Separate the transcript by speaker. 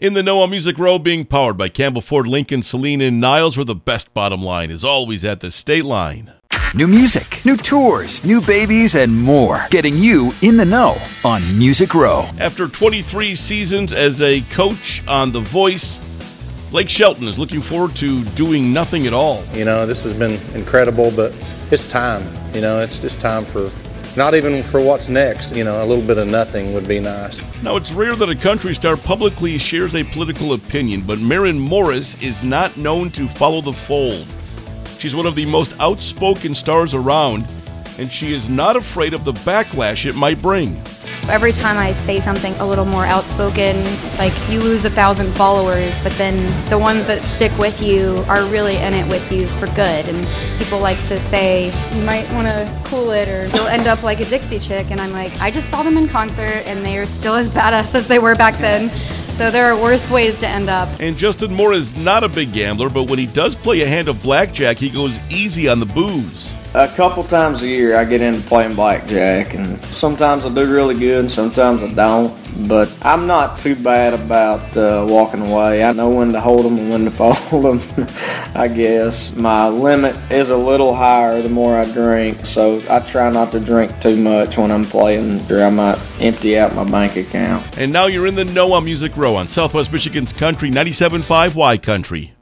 Speaker 1: In the Know on Music Row, being powered by Campbell Ford Lincoln, Saline, and Niles, where the best bottom line is always at the state line.
Speaker 2: New music, new tours, new babies, and more. Getting you in the know on Music Row.
Speaker 1: After 23 seasons as a coach on The Voice, Blake Shelton is looking forward to doing nothing at all.
Speaker 3: You know, this has been incredible, but it's time. You know, it's just time for not even for what's next. You know, a little bit of nothing would be nice.
Speaker 1: Now, it's rare that a country star publicly shares a political opinion, but Maren Morris is not known to follow the fold. She's one of the most outspoken stars around, and she is not afraid of the backlash it might bring.
Speaker 4: Every time I say something a little more outspoken, it's like you lose a thousand followers, but then the ones that stick with you are really in it with you for good. And people like to say, you might want to cool it or you'll end up like a Dixie chick. And I'm like, I just saw them in concert and they are still as badass as they were back then. So there are worse ways to end up.
Speaker 1: And Justin Moore is not a big gambler, but when he does play a hand of blackjack, he goes easy on the booze.
Speaker 5: A couple times a year, I get into playing blackjack, and sometimes I do really good, and sometimes I don't. But I'm not too bad about uh, walking away. I know when to hold them and when to fold them. I guess my limit is a little higher the more I drink, so I try not to drink too much when I'm playing, or I might empty out my bank account.
Speaker 1: And now you're in the Know on Music Row on Southwest Michigan's Country 97.5 Y Country.